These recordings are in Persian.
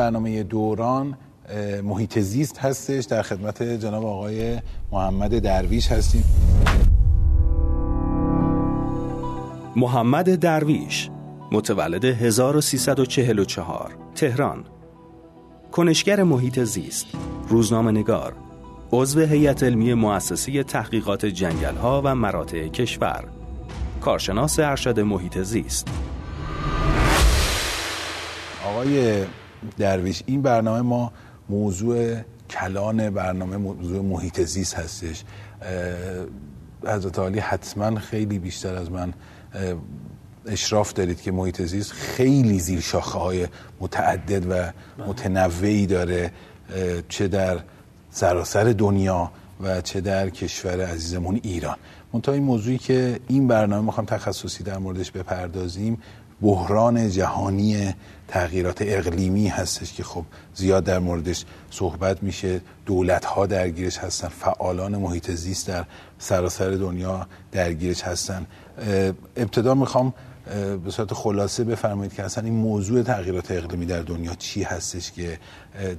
برنامه دوران محیط زیست هستش. در خدمت جناب آقای محمد درویش هستیم. محمد درویش متولد 1344 تهران. کنشگر محیط زیست روزنامه نگار عضو هیئت علمی مؤسسه تحقیقات جنگل ها و مراتع کشور. کارشناس ارشد محیط زیست. آقای درویش. این برنامه ما موضوع کلان برنامه موضوع محیط زیست هستش. حضرت عالی حتما خیلی بیشتر از من اشراف دارید که محیط زیست خیلی زیر شاخه های متعدد و متنوعی داره چه در سراسر دنیا و چه در کشور عزیزمون ایران. منتها این موضوعی که این برنامه می‌خوام تخصصی در موردش بپردازیم بحران جهانی تغییرات اقلیمی هستش که خب زیاد در موردش صحبت میشه. دولت ها درگیرش هستن فعالان محیط زیست در سراسر دنیا درگیرش هستن. ابتدا می‌خوام به صورت خلاصه بفرمایید که اصلا این موضوع تغییرات اقلیمی در دنیا چی هستش که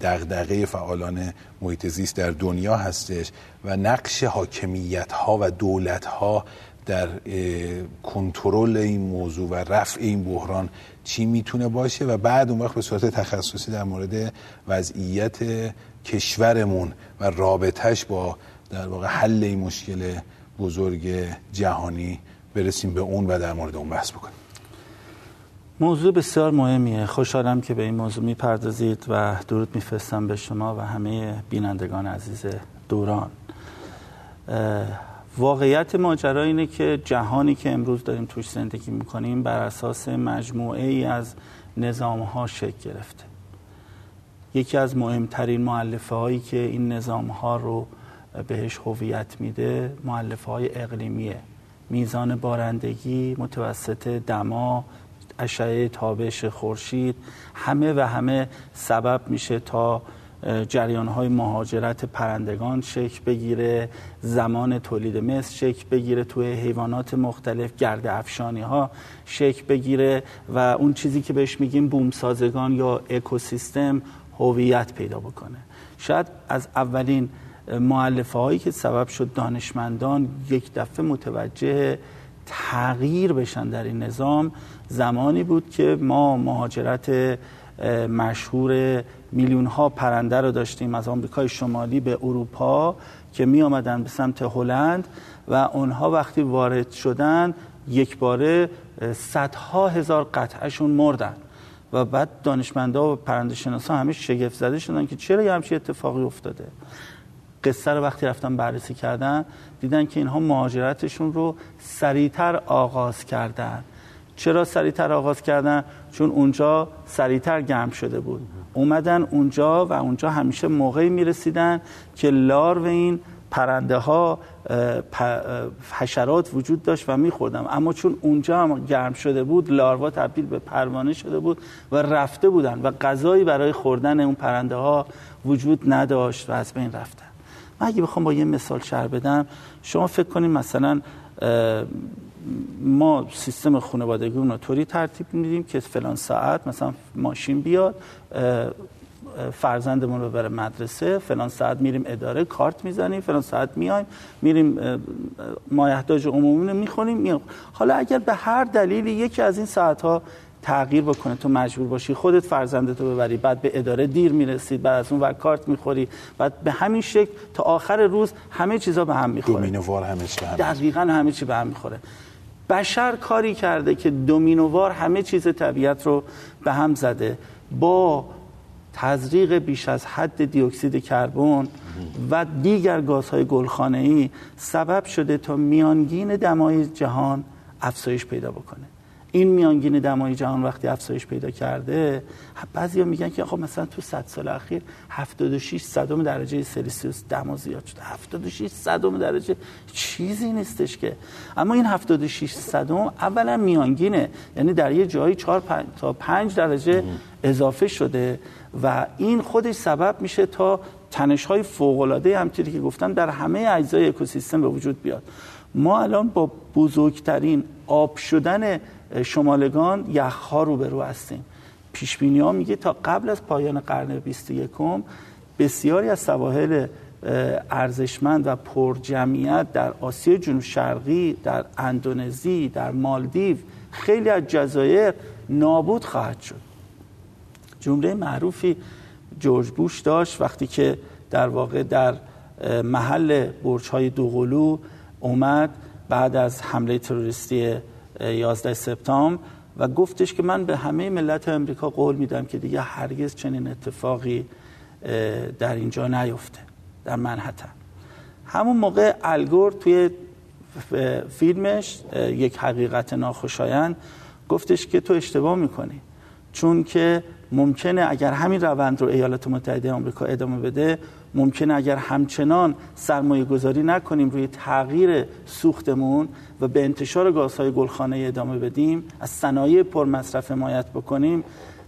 دغدغه فعالان محیط زیست در دنیا هستش و نقش حاکمیت ها و دولت ها در کنترل این موضوع و رفع این بحران چی می‌تونه باشه و بعد اون وقت به صورت تخصصی در مورد وضعیت کشورمون و رابطهش با در واقع حل این مشکل بزرگ جهانی برسیم به اون و در مورد اون بحث بکنیم. موضوع بسیار مهمیه. خوشحالم که به این موضوع می‌پردازید و درود میفرستم به شما و همه بینندگان عزیز دوران. واقعیت ماجرا اینه که جهانی که امروز داریم توش زندگی می‌کنیم بر اساس مجموعه ای از نظام ها شکل گرفته. یکی از مهمترین معلفه هایی که این نظام ها رو بهش هویت میده معلفه های اقلیمیه. میزان بارندگی متوسط دما اشعه تابش خورشید همه و همه سبب میشه تا جریان های مهاجرت پرندگان شکل بگیره زمان تولید مثل شکل بگیره توی حیوانات مختلف گرد افشانی ها شکل بگیره و اون چیزی که بهش میگیم بومسازگان یا اکوسیستم هویت پیدا بکنه. شاید از اولین معلفه هایی که سبب شد دانشمندان یک دفعه متوجه تغییر بشن در این نظام زمانی بود که ما مهاجرت مشهور میلیون ها پرنده رو داشتیم از آمریکای شمالی به اروپا که می آمدن به سمت هلند و اونها وقتی وارد شدن یک باره صدها هزار قطعشون مردن و بعد دانشمندا و پرنده شناسا همه شگفت زده شدن که چرا یه همچین اتفاقی افتاده. قصه رو وقتی رفتن بررسی کردن دیدن که اینها مهاجرتشون رو سریعتر آغاز کردن. چرا سریعتر آغاز کردن؟ چون اونجا سریعتر گرم شده بود. اومدن اونجا و اونجا همیشه موقعی می‌رسیدن که لار و این پرنده ها حشرات وجود داشت و میخوردم اما چون اونجا هم گرم شده بود لاروا تبدیل به پروانه شده بود و رفته بودن و غذایی برای خوردن اون پرنده ها وجود نداشت و از بین رفتن. من اگه بخوام با یه مثال شهر بدم شما فکر کنید مثلا ما سیستم خانوادگی رو طوری ترتیب میدیم که فلان ساعت مثلا ماشین بیاد فرزندمون رو بره مدرسه فلان ساعت میریم اداره کارت می‌زنیم فلان ساعت میایم میریم مایحتاج عمومی رو می‌خونیم حالا اگر به هر دلیلی یکی از این ساعت ها تغییر بکنه. تو مجبور باشی خودت فرزندتو ببری بعد به اداره دیر می‌رسید بعد از اون ور کارت می‌خوری بعد به همین شکل تا آخر روز همه چیزا به هم می‌خوره. دومینووار همه چی به هم دقیقاً همه چی به هم می‌خوره. بشر کاری کرده که دومینووار همه چیز طبیعت رو به هم زده. با تزریق بیش از حد دیوکسید کربن و دیگر گازهای گلخانه‌ای سبب شده تا میانگین دمای جهان افزایش پیدا بکنه. این میانگین دمای جهان وقتی افزایش پیدا کرده بعضیا میگن که خب مثلا تو 100 سال اخیر 76 صدم درجه سلسیوس دما زیاد شده. 76 صدم درجه چیزی نیستش که. اما این 76 صدم اولا میانگینه. یعنی در یه جایی 4 تا 5 درجه اضافه شده و این خودش سبب میشه تا تنش های فوق العاده همونطوری که گفتن در همه اجزای اکوسیستم به وجود بیاد. ما الان با بزرگترین آب شدن شمالگان یخ ها رو به رو هستیم. پیش ها میگه تا قبل از پایان قرن 21 بسیاری از سواحل ارزشمند و پرجمعیت در آسیا جنوب شرقی در اندونزی در مالدیو خیلی از جزایر نابود خواهد شد. جمله معروفی جورج بوش داشت وقتی که در واقع در محل برج های دوقلو اومد بعد از حمله تروریستی 11 سپتامبر و گفتش که من به همه ملت امریکا قول میدم که دیگه هرگز چنین اتفاقی در اینجا نیفته در منحتن. همون موقع الگور توی فیلمش یک حقیقت ناخوشایند گفتش که تو اشتباه می‌کنی چون که ممکنه اگر همین روند رو ایالات متحده آمریکا ادامه بده ممکنه اگر همچنان سرمایه گذاری نکنیم روی تغییر سوختمون و به انتشار گازهای گلخانه ادامه بدیم از صنایع پرمصرف حمایت بکنیم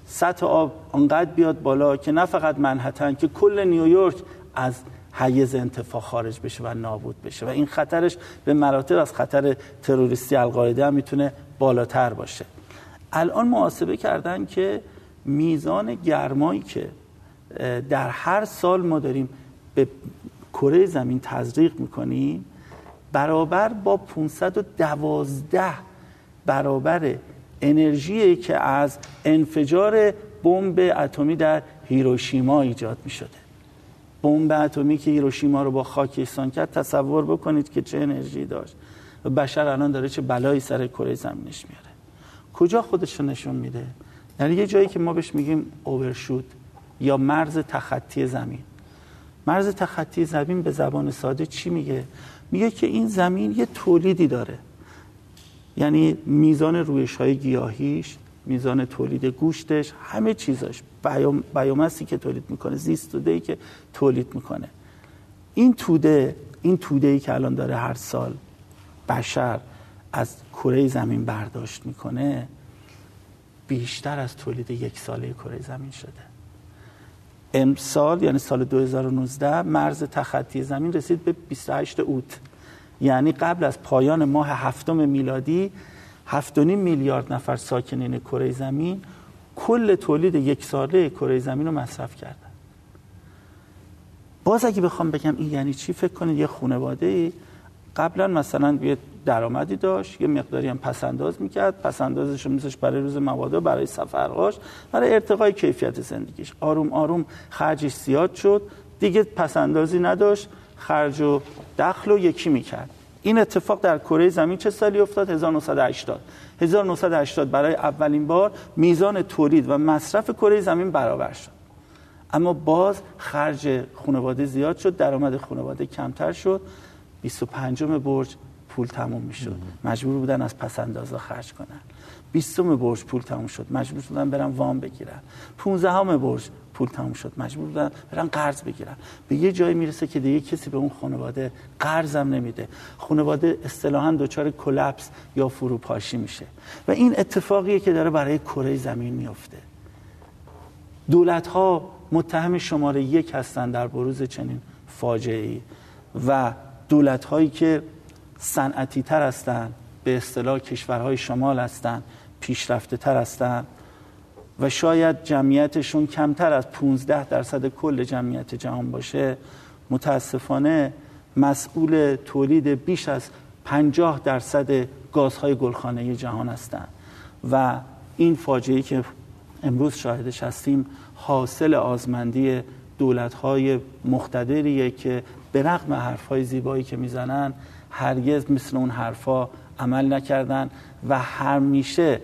سطح آب انقدر بیاد بالا که نه فقط منحتن که کل نیویورک از حیز انتفاع خارج بشه و نابود بشه. و این خطرش به مراتب از خطر تروریستی القاعده هم می‌تونه بالاتر باشه. الان محاسبه کردن که میزان گرمایی که در هر سال ما داریم به کره زمین تزریق می‌کنیم برابر با 512 برابر انرژی که از انفجار بمب اتمی در هیروشیما ایجاد می شده بمب اتمی که هیروشیما رو با خاک یکسان کرد تصور بکنید که چه انرژی داشت. و بشر الان داره چه بلایی سر کره زمینش میاره کجا خودش رو نشون میده؟ در یه جایی که ما بهش میگیم اوورشوت یا مرز تخطی زمین. مرز تخطی زمین به زبان ساده چی میگه؟ میگه که این زمین یه تولیدی داره. یعنی میزان رویش های گیاهیش میزان تولید گوشتش همه چیزاش. بیوم، بیومسی که تولید می‌کنه زیست توده ای که تولید می‌کنه. این توده این توده ای که الان داره هر سال بشر از کره زمین برداشت می‌کنه بیشتر از تولید یک ساله کره زمین شده. امسال یعنی سال 2019 مرز تخطی زمین رسید به 28 اوت. یعنی قبل از پایان ماه هفتم میلادی 7.5 میلیارد نفر ساکنین کره زمین کل تولید یک ساله کره زمین رو مصرف کردن. باز اگه بخوام بگم این یعنی چی فکر کنید یه خانواده قبلا مثلا یه درآمدی داشت یه مقداری هم پسنداز می‌کرد. پسندازش رو میذاش برای روز مواده برای سفرهاش برای ارتقای کیفیت زندگیش. آروم آروم خرجش زیاد شد. دیگه پسندازی نداشت. خرج و دخل رو یکی می‌کرد. این اتفاق در کره زمین چه سالی افتاد؟ 1980 1980 برای اولین بار میزان تولید و مصرف کره زمین برابر شد. اما باز خرج خانواده زیاد شد درآمد خانواده کمتر شد. 25 برج پول تموم می‌شد. مجبور بودن از پس اندازه خرج کنن. 20 برج پول تموم شد. مجبور شدن برن وام بگیرن. 15 برج پول تموم شد. مجبور بودن برن قرض بگیرن. به یه جایی می‌رسه که دیگه کسی به اون خانواده قرضم نمیده. خانواده اصطلاحا دچار کلپس یا فروپاشی میشه. و این اتفاقیه که داره برای کره زمین میفته دولت ها متهم شماره یک هستن در بروز چنین فاجعه ای و دولت هایی که صنعتی تر هستند به اصطلاح کشورهای شمال هستند پیشرفته تر هستند و شاید جمعیتشون کمتر از 15 درصد کل جمعیت جهان باشه. متاسفانه مسئول تولید بیش از 50 درصد گازهای گلخانه جهان هستند و این فاجعه که امروز شاهدش هستیم حاصل آزمندی دولت‌های مختدریه که به رغم حرف‌های زیبایی که می‌زنن هرگز مثل اون حرفا عمل نکردن و همیشه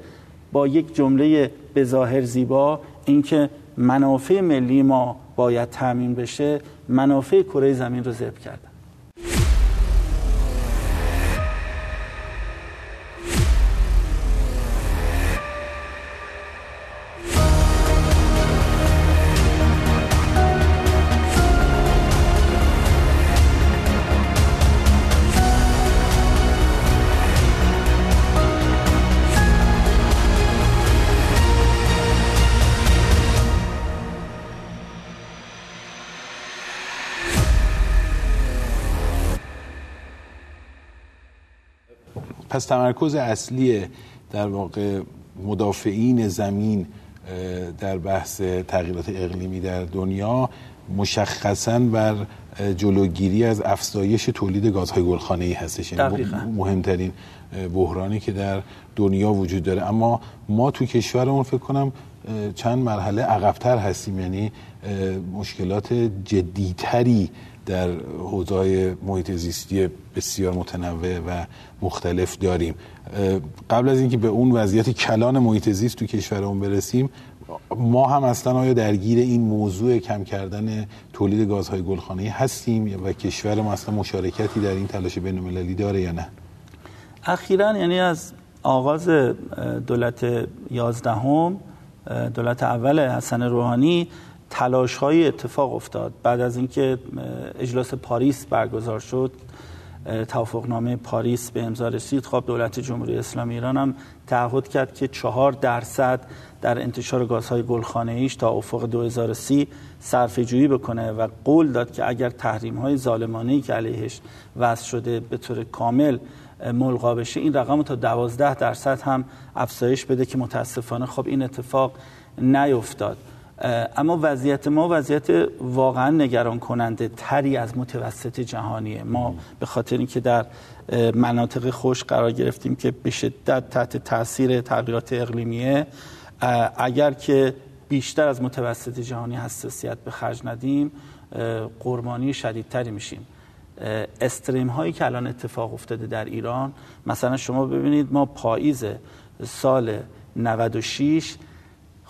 با یک جمله به ظاهر زیبا اینکه منافع ملی ما باید تامین بشه منافع کره زمین رو ذبح کردن. پس تمرکز اصلی در واقع مدافعین زمین در بحث تغییرات اقلیمی در دنیا مشخصا بر جلوگیری از افزایش تولید گازهای گلخانه ای هستش. یعنی مهمترین بحرانی که در دنیا وجود داره. اما ما تو کشورمون فکر کنم چند مرحله عقبتر هستیم. یعنی مشکلات جدیتری در حوزه محیط زیستی بسیار متنوع و مختلف داریم. قبل از اینکه به اون وضعیت کلان محیط زیست تو کشورمون برسیم ما هم اصلا آیا درگیر این موضوع کم کردن تولید گازهای گلخانه‌ای هستیم و کشور ما اصلا مشارکتی در این تلاش بین‌المللی داره یا نه؟ اخیرا یعنی از آغاز دولت یازدهم دولت اول حسن روحانی تلاش های اتفاق افتاد. بعد از اینکه اجلاس پاریس برگزار شد توافقنامه پاریس به امضا رسید. خب دولت جمهوری اسلامی ایران هم تعهد کرد که چهار درصد در انتشار گازهای گلخانه ایش تا افق 2030 صرفه جویی بکنه و قول داد که اگر تحریم های ظالمانه که علیهش وضع شده به طور کامل ملغا بشه این رقم تا 12 درصد هم افزایش بده که متاسفانه خب این اتفاق نیفتاد. اما وضعیت ما وضعیت واقعا نگران کننده تری از متوسط جهانیه. ما به خاطر اینکه در مناطق خوش قرار گرفتیم که به شدت تحت تاثیر تغییرات اقلیمیه اگر که بیشتر از متوسط جهانی حساسیت به خرج ندیم قربانی شدیدتری میشیم. استریم هایی که الان اتفاق افتاده در ایران مثلا شما ببینید ما پاییز سال 96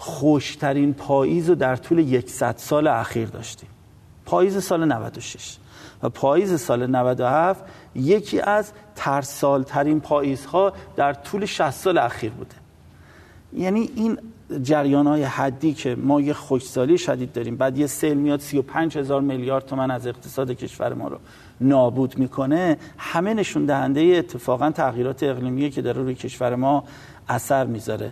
خوشترین پاییز رو در طول یکصد سال اخیر داشتیم. پاییز سال 96 و پاییز سال 97 یکی از ترسال ترین پاییزها در طول 60 سال اخیر بوده. یعنی این جریان های حدی که ما یه خوشسالی شدید داریم بعد یه سیل میاد 35 هزار میلیارد تومن از اقتصاد کشور ما رو نابود می‌کنه همه نشون دهنده اتفاقا تغییرات اقلیمی که داره روی کشور ما اثر می‌ذاره.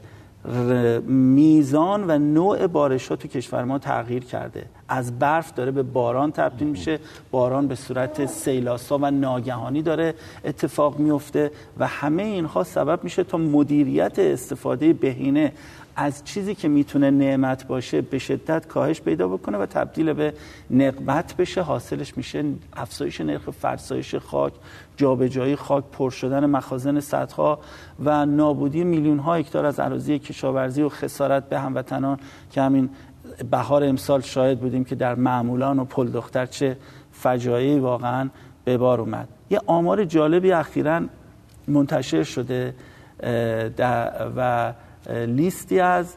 میزان و نوع بارش ها تو کشور ما تغییر کرده. از برف داره به باران تبدیل میشه. باران به صورت سیلاسا و ناگهانی داره اتفاق میفته و همه اینها سبب میشه تا مدیریت استفاده بهینه. از چیزی که می‌تونه نعمت باشه به شدت کاهش پیدا بکنه و تبدیل به نقمت بشه. حاصلش میشه افزایش نرخ فرسایش خاک جابجایی خاک پر شدن مخازن سدها و نابودی میلیون ها هکتار از اراضی کشاورزی و خسارت به هموطنان که همین بهار امسال شاهد بودیم که در معمولان و پل دختر چه فجایعی واقعا به بار اومد. یه آمار جالبی اخیرا منتشر شده و لیستی از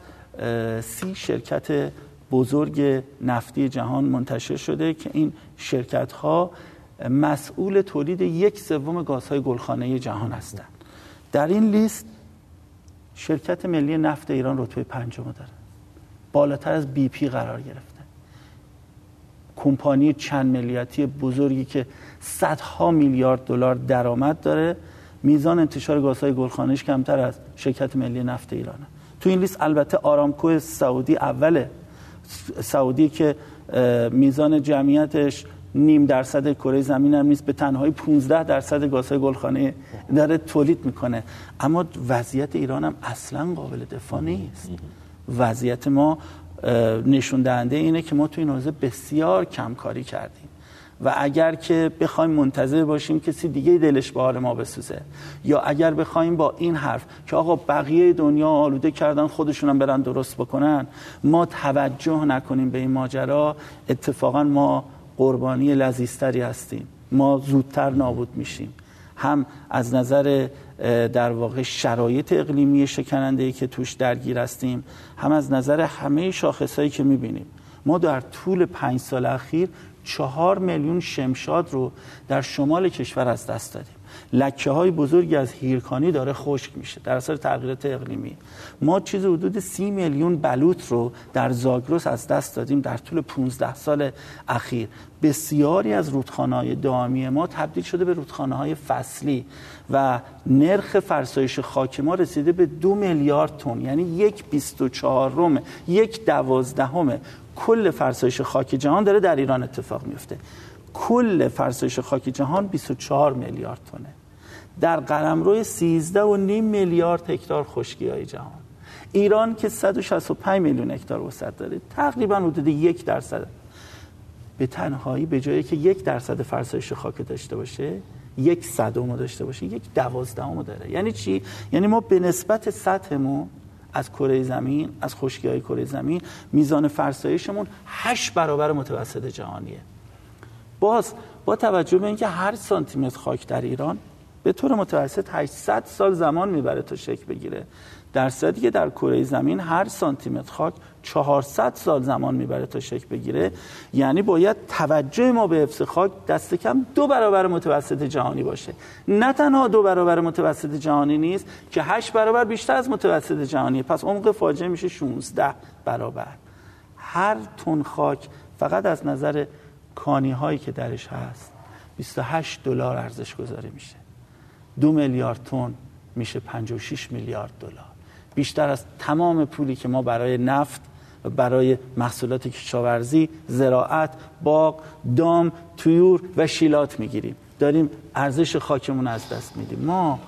سی شرکت بزرگ نفتی جهان منتشر شده که این شرکت ها مسئول تولید یک سوم گازهای گلخانه جهان هستند. در این لیست شرکت ملی نفت ایران رتبه پنجم داره. بالاتر از بی پی قرار گرفته. کمپانی چند ملیتی بزرگی که صدها میلیارد دلار درآمد داره میزان انتشار گازهای گلخانه‌اش کمتر از شرکت ملی نفت ایرانه. تو این لیست البته آرامکو سعودی اوله. سعودی که میزان جمعیتش نیم درصد کره زمین هم نیست به تنهایی 15 درصد گازهای گلخانه داره تولید می‌کنه. اما وضعیت ایران هم اصلا قابل دفاع نیست. وضعیت ما نشون دهنده اینه که ما تو این حوزه بسیار کمکاری کردیم. و اگر که بخوایم منتظر باشیم کسی دیگه دلش به حال ما بسوزه. یا اگر بخوایم با این حرف که آقا بقیه دنیا آلوده کردن خودشونم برن درست بکنن ما توجه نکنیم به این ماجرا. اتفاقا ما قربانی لذیذتری هستیم. ما زودتر نابود میشیم. هم از نظر در واقع شرایط اقلیمی شکننده که توش درگیر هستیم هم از نظر همه شاخصهایی که می‌بینیم. ما در طول پنج سال اخیر چهار میلیون شمشاد رو در شمال کشور از دست دادیم. لکه های بزرگی از هیرکانی داره خشک میشه در اثر تغییرات اقلیمی. ما چیز حدود سی میلیون بلوط رو در زاگرس از دست دادیم در طول 15 سال اخیر. بسیاری از رودخانه های دائمی ما تبدیل شده به رودخانه های فصلی و نرخ فرسایش خاک ما رسیده به دو میلیارد تن یعنی یک بیست و چهارم یک دوازدهم کل فرسایش خاک جهان داره در ایران اتفاق میفته. کل فرسایش خاک جهان 24 میلیارد تونه در قلمرو 13 و نیم میلیارد هکتار خشکی های جهان. ایران که 165 میلیون هکتار وسعت داره تقریبا حدود یک درصد. به تنهایی به جایی که یک درصد فرسایش خاک داشته باشه یک صدم داشته باشه یک دوازدهم داره. یعنی چی؟ یعنی ما به نسبت سطحمون از کره زمین از خشکی های کره زمین. میزان فرسایشمون هشت برابر متوسط جهانیه. باز با توجه به اینکه هر سانتی متر خاک در ایران به طور متوسط 800 سال زمان می‌بره تا شکل بگیره. در صورتی که در کره زمین هر سانتی متر خاک 400 سال زمان می‌بره تا شکل بگیره یعنی باید توجه ما به حفظ خاک دست کم دو برابر متوسط جهانی باشه. نه تنها دو برابر متوسط جهانی نیست که هشت برابر بیشتر از متوسط جهانی پس عمق فاجعه میشه 16 برابر. هر تن خاک فقط از نظر کانی هایی که درش هست 28 دلار ارزش گذاری میشه. دو میلیارد تن میشه 56 میلیارد دلار. بیشتر از تمام پولی که ما برای نفت و برای محصولات کشاورزی، زراعت، باغ، دام، تویور و شیلات می‌گیریم. داریم ارزش خاکمون از دست میدیم. ما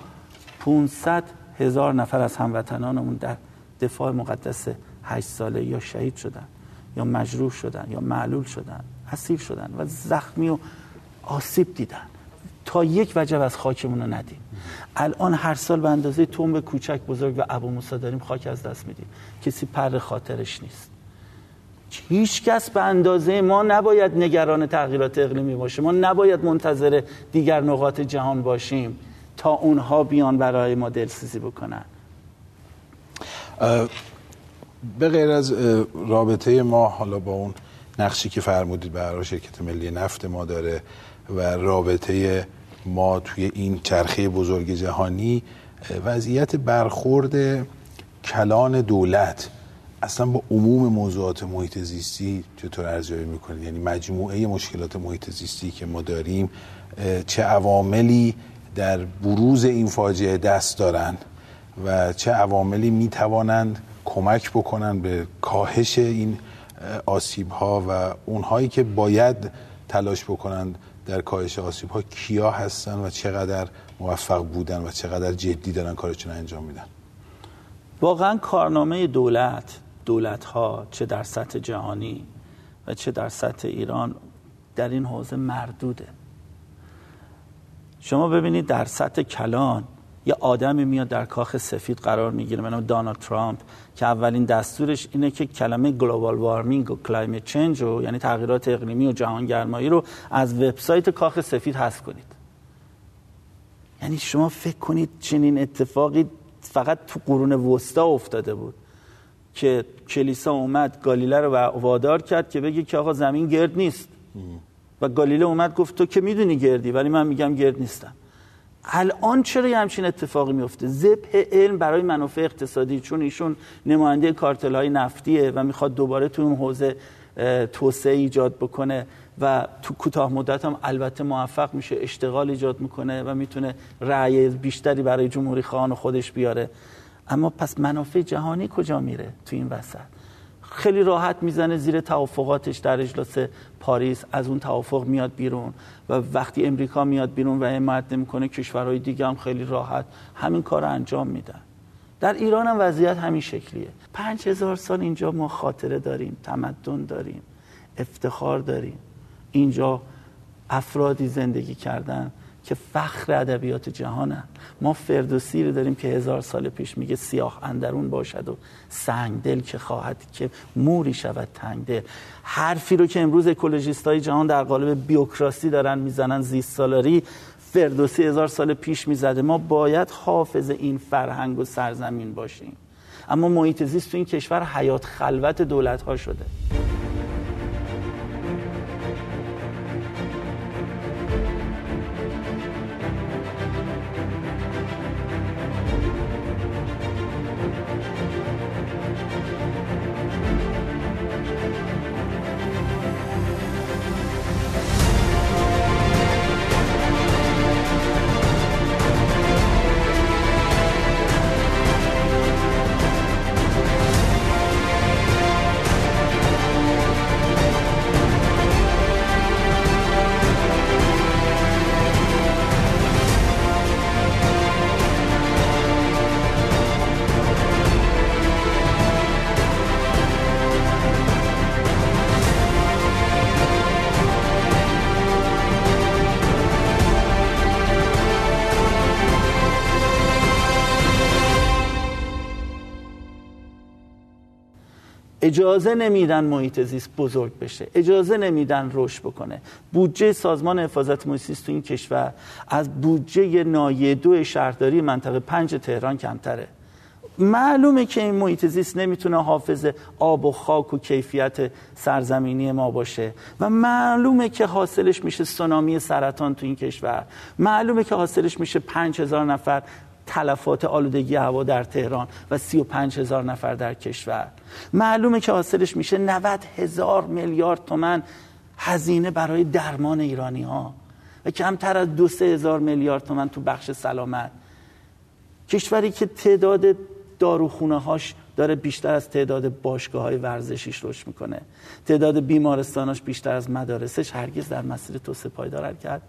500 هزار نفر از هموطنانمون در دفاع مقدس 8 ساله یا شهید شدن یا مجروح شدن یا معلول شدن اسیر شدن و زخمی و آسیب دیدن. تا یک وجب از خاکمون رو ندیم. الان هر سال به اندازه توم کوچک بزرگ و ابو موسی داریم خاک از دست میدیم. کسی پر خاطرش نیست. هیچ کس به اندازه ما نباید نگران تغییرات اقلیمی باشه. ما نباید منتظر دیگر نقاط جهان باشیم تا اونها بیان برای ما دلسوزی بکنن. به غیر از رابطه ما حالا با اون نقشی که فرمودید برای شرکت ملی نفت ما داره و رابطه ما توی این چرخه بزرگ جهانی وضعیت برخورد کلان دولت اصلا با عموم موضوعات محیط زیستی چطور ارزیابی می‌کنید یعنی مجموعه مشکلات محیط زیستی که ما داریم چه عواملی در بروز این فاجعه دست دارن و چه عواملی می‌توانند کمک بکنن به کاهش این آسیب ها و اونهایی که باید تلاش بکنند در کاهش آسیب ها کیا هستن و چقدر موفق بودن و چقدر جدی دارن کارشون انجام میدن؟ واقعا کارنامه دولت دولت ها چه در سطح جهانی و چه در سطح ایران در این حوزه مردوده. شما ببینید در سطح کلان یه آدمی میاد در کاخ سفید قرار می‌گیره به نام دونالد ترامپ که اولین دستورش اینه که کلمه global warming و climate change رو یعنی تغییرات اقلیمی و جهانگرمایی رو از وبسایت کاخ سفید حذف کنید. یعنی شما فکر کنید چنین اتفاقی فقط تو قرون وسطا افتاده بود که کلیسا اومد گالیله رو وادار کرد که بگه که آقا زمین گرد نیست. و گالیله اومد گفت تو که می‌دونی گردی ولی من میگم گرد نیستم. الان چرا یه همچین اتفاقی میفته؟ زبه علم برای منافع اقتصادی چون ایشون نماینده کارتل های نفتیه و می‌خواد دوباره تو اون حوزه توسعه ایجاد بکنه و تو کوتاه مدت هم البته موفق میشه اشتغال ایجاد می‌کنه و می‌تونه رأی بیشتری برای جمهوری خواهان خودش بیاره. اما پس منافع جهانی کجا میره تو این وسط؟ خیلی راحت می‌زنه زیر توافقاتش در اجلاس پاریس. از اون توافق میاد بیرون و وقتی امریکا میاد بیرون و حمایت نمی‌کنه کشورهای دیگه هم خیلی راحت همین کار رو انجام میدن. در ایران هم وضعیت همین شکلیه. پنج هزار سال اینجا ما خاطره داریم تمدن داریم افتخار داریم. اینجا افرادی زندگی کردن. که فخر ادبیات جهانن ما فردوسی رو داریم که هزار سال پیش میگه سیاه اندرون باشد و سنگ دل که خواهد که موری شود تنگ دل حرفی رو که امروز اکولوژیست های جهان در قالب بیوکراسی دارن می‌زنن زیست سالاری فردوسی هزار سال پیش می‌زده. ما باید حافظ این فرهنگ و سرزمین باشیم. اما محیط زیست تو این کشور حیات خلوت دولت ها شده. اجازه نمیدن محیط زیست بزرگ بشه اجازه نمیدن رشد بکنه. بودجه سازمان حفاظت محیط زیست تو این کشور از بودجه نایه دو شهرداری منطقه پنج تهران کمتره. معلومه که این محیط زیست نمی‌تونه حافظ آب و خاک و کیفیت سرزمینی ما باشه و معلومه که حاصلش میشه سونامی سرطان تو این کشور. معلومه که حاصلش میشه پنج هزار نفر تلفات آلودگی هوا در تهران و سی و پنج هزار نفر در کشور. معلومه که حاصلش میشه 90 هزار میلیارد تومن هزینه برای درمان ایرانی ها و کمتر از دو سه هزار میلیارد تومن تو بخش سلامت. کشوری که تعداد داروخونه هاش داره بیشتر از تعداد باشگاه های ورزشیش رشد می‌کنه. تعداد بیمارستاناش بیشتر از مدارسش هرگز در مسیر توسعه پایدار کرد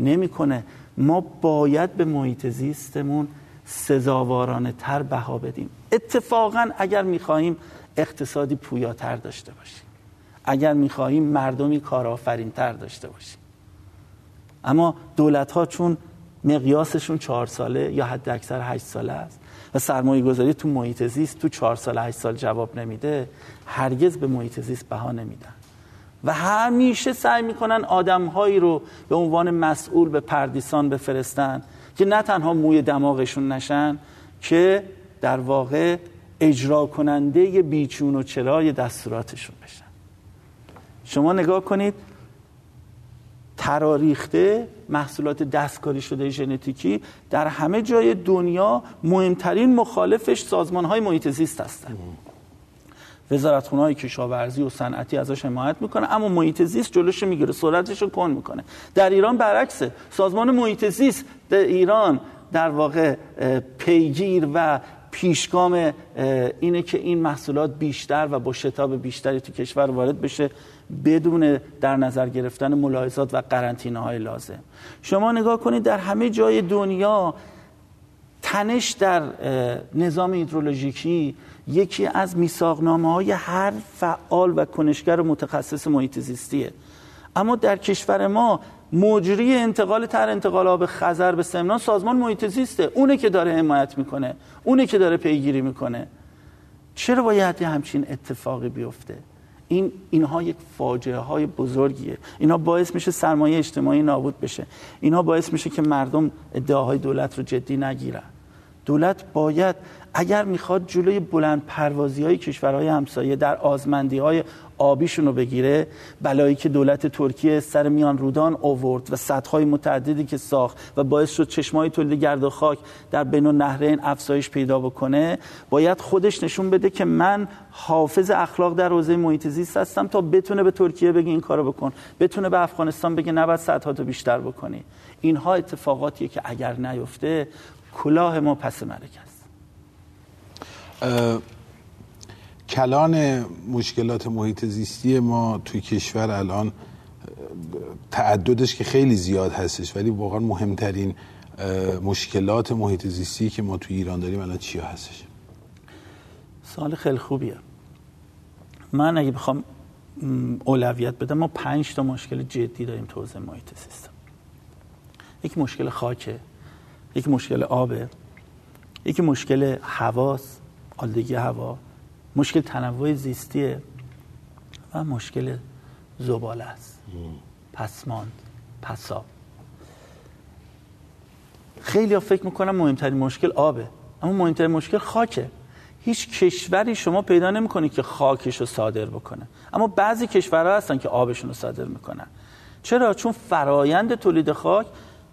نمی‌کنه. ما باید به محیط زیستمون سزاوارانه تر بها بدیم. اتفاقا اگر می‌خواهیم اقتصادی پویاتر داشته باشیم. اگر می‌خواهیم مردمی کارآفرین تر داشته باشیم. اما دولت ها چون مقیاسشون چهار ساله یا حد اکثر هشت ساله است و سرمایه گذاری تو محیط زیست تو چهار سال هشت سال جواب نمیده هرگز به محیط زیست بها نمیدن. و همیشه سعی می‌کنن آدمهایی رو به عنوان مسئول به پردیسان بفرستن که نه تنها موی دماغشون نشن که در واقع اجرا کننده بیچون و چرای دستوراتشون بشن. شما نگاه کنید تراریخته محصولات دستکاری شده ژنتیکی در همه جای دنیا مهمترین مخالفش سازمان های محیط زیست هستن. وزارت های کشاورزی و صنعتی ازش حمایت می‌کنه اما محیط زیست جلوش می‌گیره سرعتش رو کن می‌کنه. در ایران برعکسه. سازمان محیط زیست در ایران در واقع پیگیر و پیشگام اینه که این محصولات بیشتر و با شتاب بیشتری تو کشور وارد بشه بدون در نظر گرفتن ملاحظات و قرنطینه های لازم. شما نگاه کنید در همه جای دنیا تنش در نظام هیدرولوژیکی یکی از میثاقنامه های هر فعال و کنشگر و متخصص محیط زیستیه. اما در کشور ما مجری انتقال تر انتقال آب خزر به سمنان سازمان محیط زیسته. اونه که داره حمایت می‌کنه اونه که داره پیگیری می‌کنه. چرا باید همچین اتفاقی بیفته؟ این اینها یک فاجعه های بزرگیه. اینها باعث میشه سرمایه اجتماعی نابود بشه. اینها باعث میشه که مردم ادعاهای دولت رو جدی نگیرن. دولت باید اگر می‌خواد جلوی بلند پروازی های کشورهای همسایه در آزمندی های آبیشون رو بگیره بلایی که دولت ترکیه سر میان رودان آورد و سدهای متعددی که ساخت و باعث شد چشمای تولید گرد و خاک در بین نهرین افزایش پیدا بکنه باید خودش نشون بده که من حافظ اخلاق در حوزه محیط زیست هستم تا بتونه به ترکیه بگه این کارو بکن. بتونه به افغانستان بگه نباید سدها تو بیشتر بکنی. اینها اتفاقاتیه که اگر نیفته کلاه ما پس ملک است. کلان مشکلات محیط زیستی ما توی کشور الان تعددش که خیلی زیاد هستش ولی واقعا مهمترین مشکلات محیط زیستی که ما توی ایران داریم الان چیا هستش؟ سال خیلی خوبیه. من اگه بخوام اولویت بدم ما پنج تا مشکل جدی داریم تو حوزه محیط زیست. یک مشکل خاکه. یک مشکل آبه یک مشکل هواست آلودگی هوا مشکل تنوع زیستیه و مشکل زباله است. پسماند پساب خیلی ها فکر می‌کنم مهمترین مشکل آبه اما مهمترین مشکل خاکه. هیچ کشوری شما پیدا نمی‌کنی که خاکش رو صادر بکنه. اما بعضی کشورها هستن که آبشون رو صادر می‌کنن. چرا؟ چون فرایند تولید خاک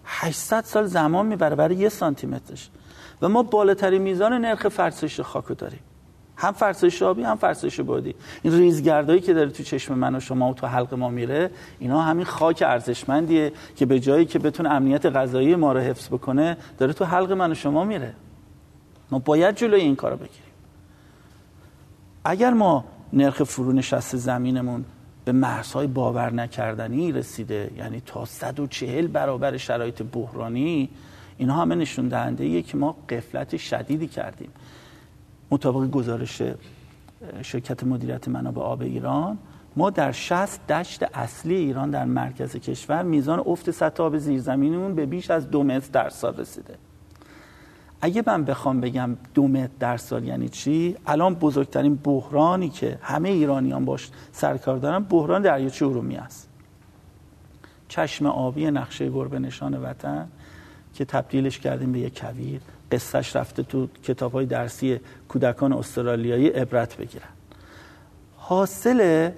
800 سال زمان می‌بره برای یه سانتی مترش و ما بالاترین میزان نرخ فرسایش خاک رو داریم. هم فرسایش آبی هم فرسایش بادی. این ریزگردایی که داره تو چشم من و شما و تو حلق ما میره اینا همین خاک ارزشمندیه که به جایی که بتونه امنیت غذایی ما رو حفظ بکنه داره تو حلق من و شما میره. ما باید جلوی این کارو بگیریم. اگر ما نرخ فرونشست زمینمون به مرزهای باور نکردنی رسیده. یعنی تا 140 برابر شرایط بحرانی اینها همه نشون دهنده که ما قفلت شدیدی کردیم. مطابق گزارش شرکت مدیریت منابع آب ایران ما در 60 دشت اصلی ایران در مرکز کشور میزان افت سطح آب زیرزمینیمون به بیش از دو متر در سال رسیده. اگه من بخوام بگم دو متر در سال یعنی چی الان بزرگترین بحرانی که همه ایرانیان باش سرکار دارن بحران دریاچه ارومی است. چشم آبی نقشه گربه نشان وطن که تبدیلش کردیم به یک کویر. قصهش رفته تو کتاب های درسی کودکان استرالیایی عبرت بگیرن. حاصل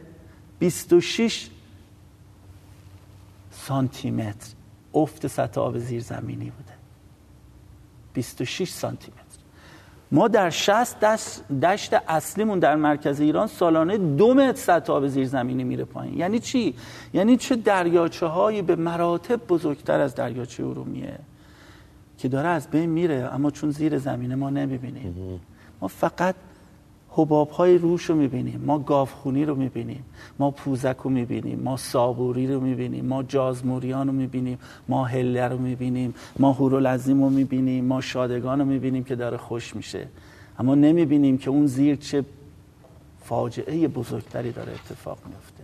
26 سانتی متر افت سطح آب زیرزمینی بوده. 26 سانتی متر ما در 60 دشت, دشت اصلیمون در مرکز ایران سالانه دو متر سطح آب زیرزمینی میره پایین. یعنی چی؟ یعنی چه دریاچه هایی به مراتب بزرگتر از دریاچه ارومیه که داره از بین میره اما چون زیر زمینه ما نمی‌بینیم. ما فقط حباب های روش رو می‌بینیم ما گافخونی رو می‌بینیم ما پوزک رو می‌بینیم ما صابوری رو می‌بینیم ما جازموریان رو می‌بینیم ما هله رو می‌بینیم ما هورولزیم رو می‌بینیم ما شادگان رو می‌بینیم که داره خوش میشه. اما نمی‌بینیم که اون زیر چه فاجعه بزرگتری داره اتفاق میفته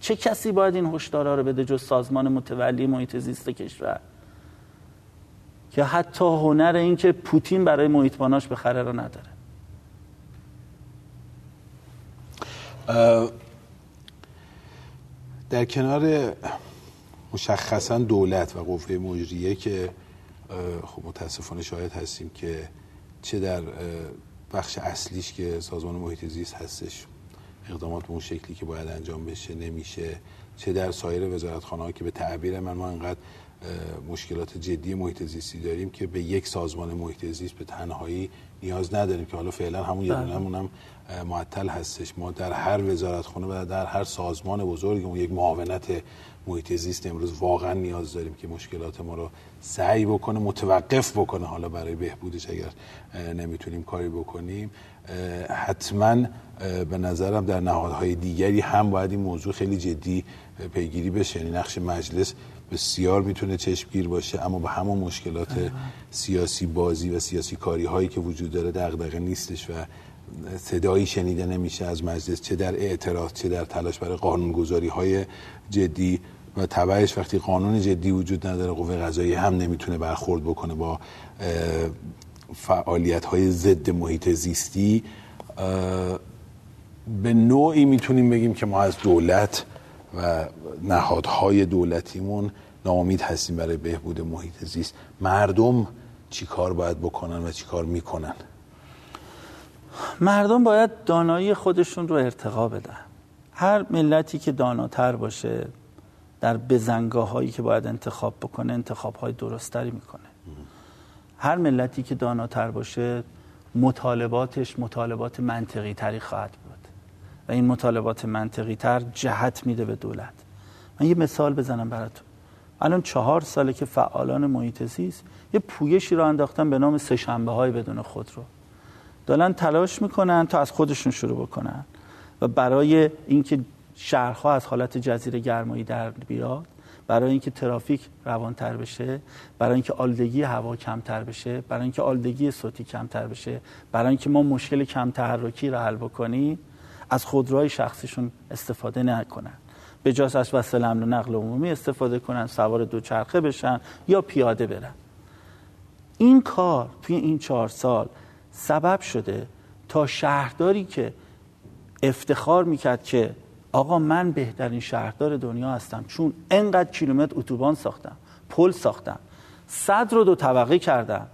چه کسی باید این هشدارا رو بده جز سازمان متولی محیط زیست کشور؟ که حتی هنر این که پوتین برای محیطباناش بخره رو نداره. در کنار مشخصا دولت و قوه مجریه که خب متاسفانه شاهد هستیم که چه در بخش اصلیش که سازمان محیط زیست هستش اقدامات به اون شکلی که باید انجام بشه نمیشه چه در سایر وزارتخانه که به تعبیر من ما انقدر مشکلات جدی محیط زیستی داریم که به یک سازمان محیط زیست به تنهایی نیاز نداریم که حالا فعلا همون یه بله. هم معطل هستش. ما در هر وزارت خونه و در هر سازمان بزرگمون یک معاونت محیط زیست امروز واقعا نیاز داریم که مشکلات ما رو سعی بکنه متوقف بکنه. حالا برای بهبودش اگر نمی‌تونیم کاری بکنیم. حتما به نظرم در نهادهای دیگری هم باید این موضوع خیلی جدی پیگیری بشه. یعنی نقش مجلس بسیار می‌تونه چشمگیر باشه اما به همون مشکلات سیاسی بازی و سیاسی کاری هایی که وجود داره دغدغه نیستش و صدایی شنیده نمیشه از مجلس چه در اعتراض چه در تلاش برای قانونگذاری های جدی و تبعش وقتی قانون جدی وجود نداره قوه قضایی هم نمی‌تونه برخورد بکنه با فعالیت های ضد محیط زیستی. به نوعی می‌تونیم بگیم که ما از دولت و نهادهای دولتیمون ناامید هستیم برای بهبود محیط زیست. مردم چی کار باید بکنن و چی کار می‌کنن؟ مردم باید دانایی خودشون رو ارتقا بدن. هر ملتی که داناتر باشه در بزنگاه هایی که باید انتخاب بکنه انتخاب های درستری می‌کنه. هر ملتی که داناتر باشه مطالباتش مطالبات منطقی تری خواهد بود. و این مطالبات منطقی تر جهت میده به دولت. من یه مثال بزنم براتون. الان چهار ساله که فعالان محیط زیست یه پویشی رو انداختن به نام سهشنبه های بدون خود رو. دارن تلاش می‌کنن تا از خودشون شروع بکنن و برای اینکه شهرها از حالت جزیره گرمایی در بیاد برای اینکه ترافیک روانتر بشه برای اینکه آلودگی هوا کمتر بشه برای اینکه آلودگی صوتی کمتر بشه برای اینکه ما مشکل کم تحرکی رو حل بکنیم از خودروهای شخصیشون استفاده نکنن. به جاس از وسایل حمل و نقل عمومی استفاده کنن سوار دوچرخه بشن یا پیاده برن. این کار توی این چهار سال سبب شده تا شهرداری که افتخار می‌کرد که آقا من بهترین شهردار دنیا هستم چون انقدر کیلومتر اتوبان ساختم پل ساختم صد رو دو طبقه کردم.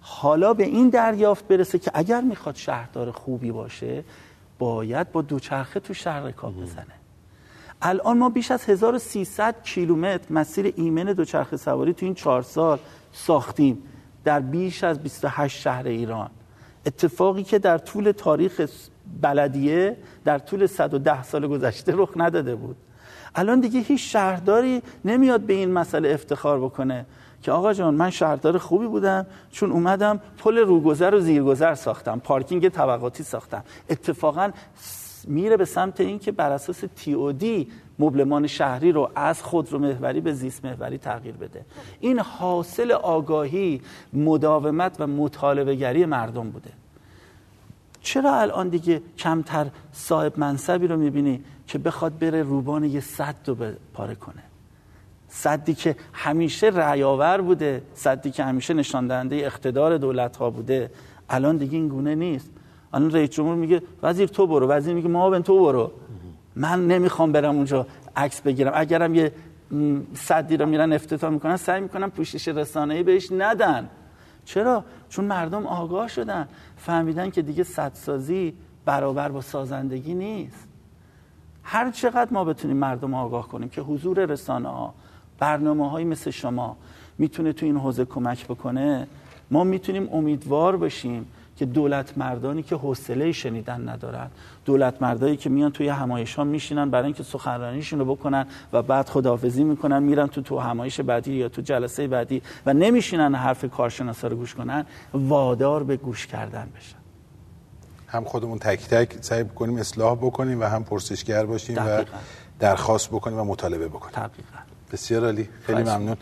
حالا به این دریافت برسه که اگر می‌خواد شهردار خوبی باشه باید با دوچرخه تو شهر رکاب بزنه. الان ما بیش از 1300 کیلومتر مسیر ایمن دوچرخه سواری تو این چهار سال ساختیم در بیش از 28 شهر ایران. اتفاقی که در طول تاریخ بلدیه در طول 110 سال گذشته رخ نداده بود. الان دیگه هیچ شهرداری نمیاد به این مسئله افتخار بکنه که آقا جان من شهردار خوبی بودم چون اومدم پل روگذر و زیرگذر ساختم پارکینگ طبقاتی ساختم. اتفاقا میره به سمت این که بر اساس تی او دی مبلمان شهری رو از خود رو محوری به زیست محوری تغییر بده. این حاصل آگاهی مداومت و مطالبه گری مردم بوده. چرا الان دیگه کمتر صاحب منصبی رو می‌بینی که بخواد بره روبان یه صد رو پاره کنه؟ صدی که همیشه رعیاور بوده صدی که همیشه نشان دهنده اقتدار دولت ها بوده. الان دیگه این گونه نیست. الان رئیس جمهور میگه وزیر تو برو. وزیر میگه معاون تو برو. من نمی‌خوام برم اونجا عکس بگیرم. اگرم یه صدی رو میرن افتتاح می‌کنن سعی می‌کنن پوشش رسانه‌ای بهش ندن. چرا؟ چون مردم آگاه شدن. فهمیدن که دیگه صدسازی برابر با سازندگی نیست. هر چقدر ما بتونیم مردم آگاه کنیم که حضور رسانه ها برنامه های مثل شما می‌تونه تو این حوزه کمک بکنه ما می‌تونیم امیدوار بشیم که دولت مردانی که حوصله شنیدن ندارن. دولت مردایی که میان توی همایش ها میشینن برای اینکه سخنرانیشون رو بکنن و بعد خداحافظی می‌کنن میرن تو تو همایش بعدی یا تو جلسه بعدی و نمیشینن حرف کارشناسا رو گوش کنن وادار به گوش کردن بشن. هم خودمون تک تک سعی کنیم اصلاح بکنیم و هم پرسشگر باشیم دقیقا. و درخواست بکنیم و مطالبه بکنیم. دقیقا. بسیار عالی. خیلی ممنون.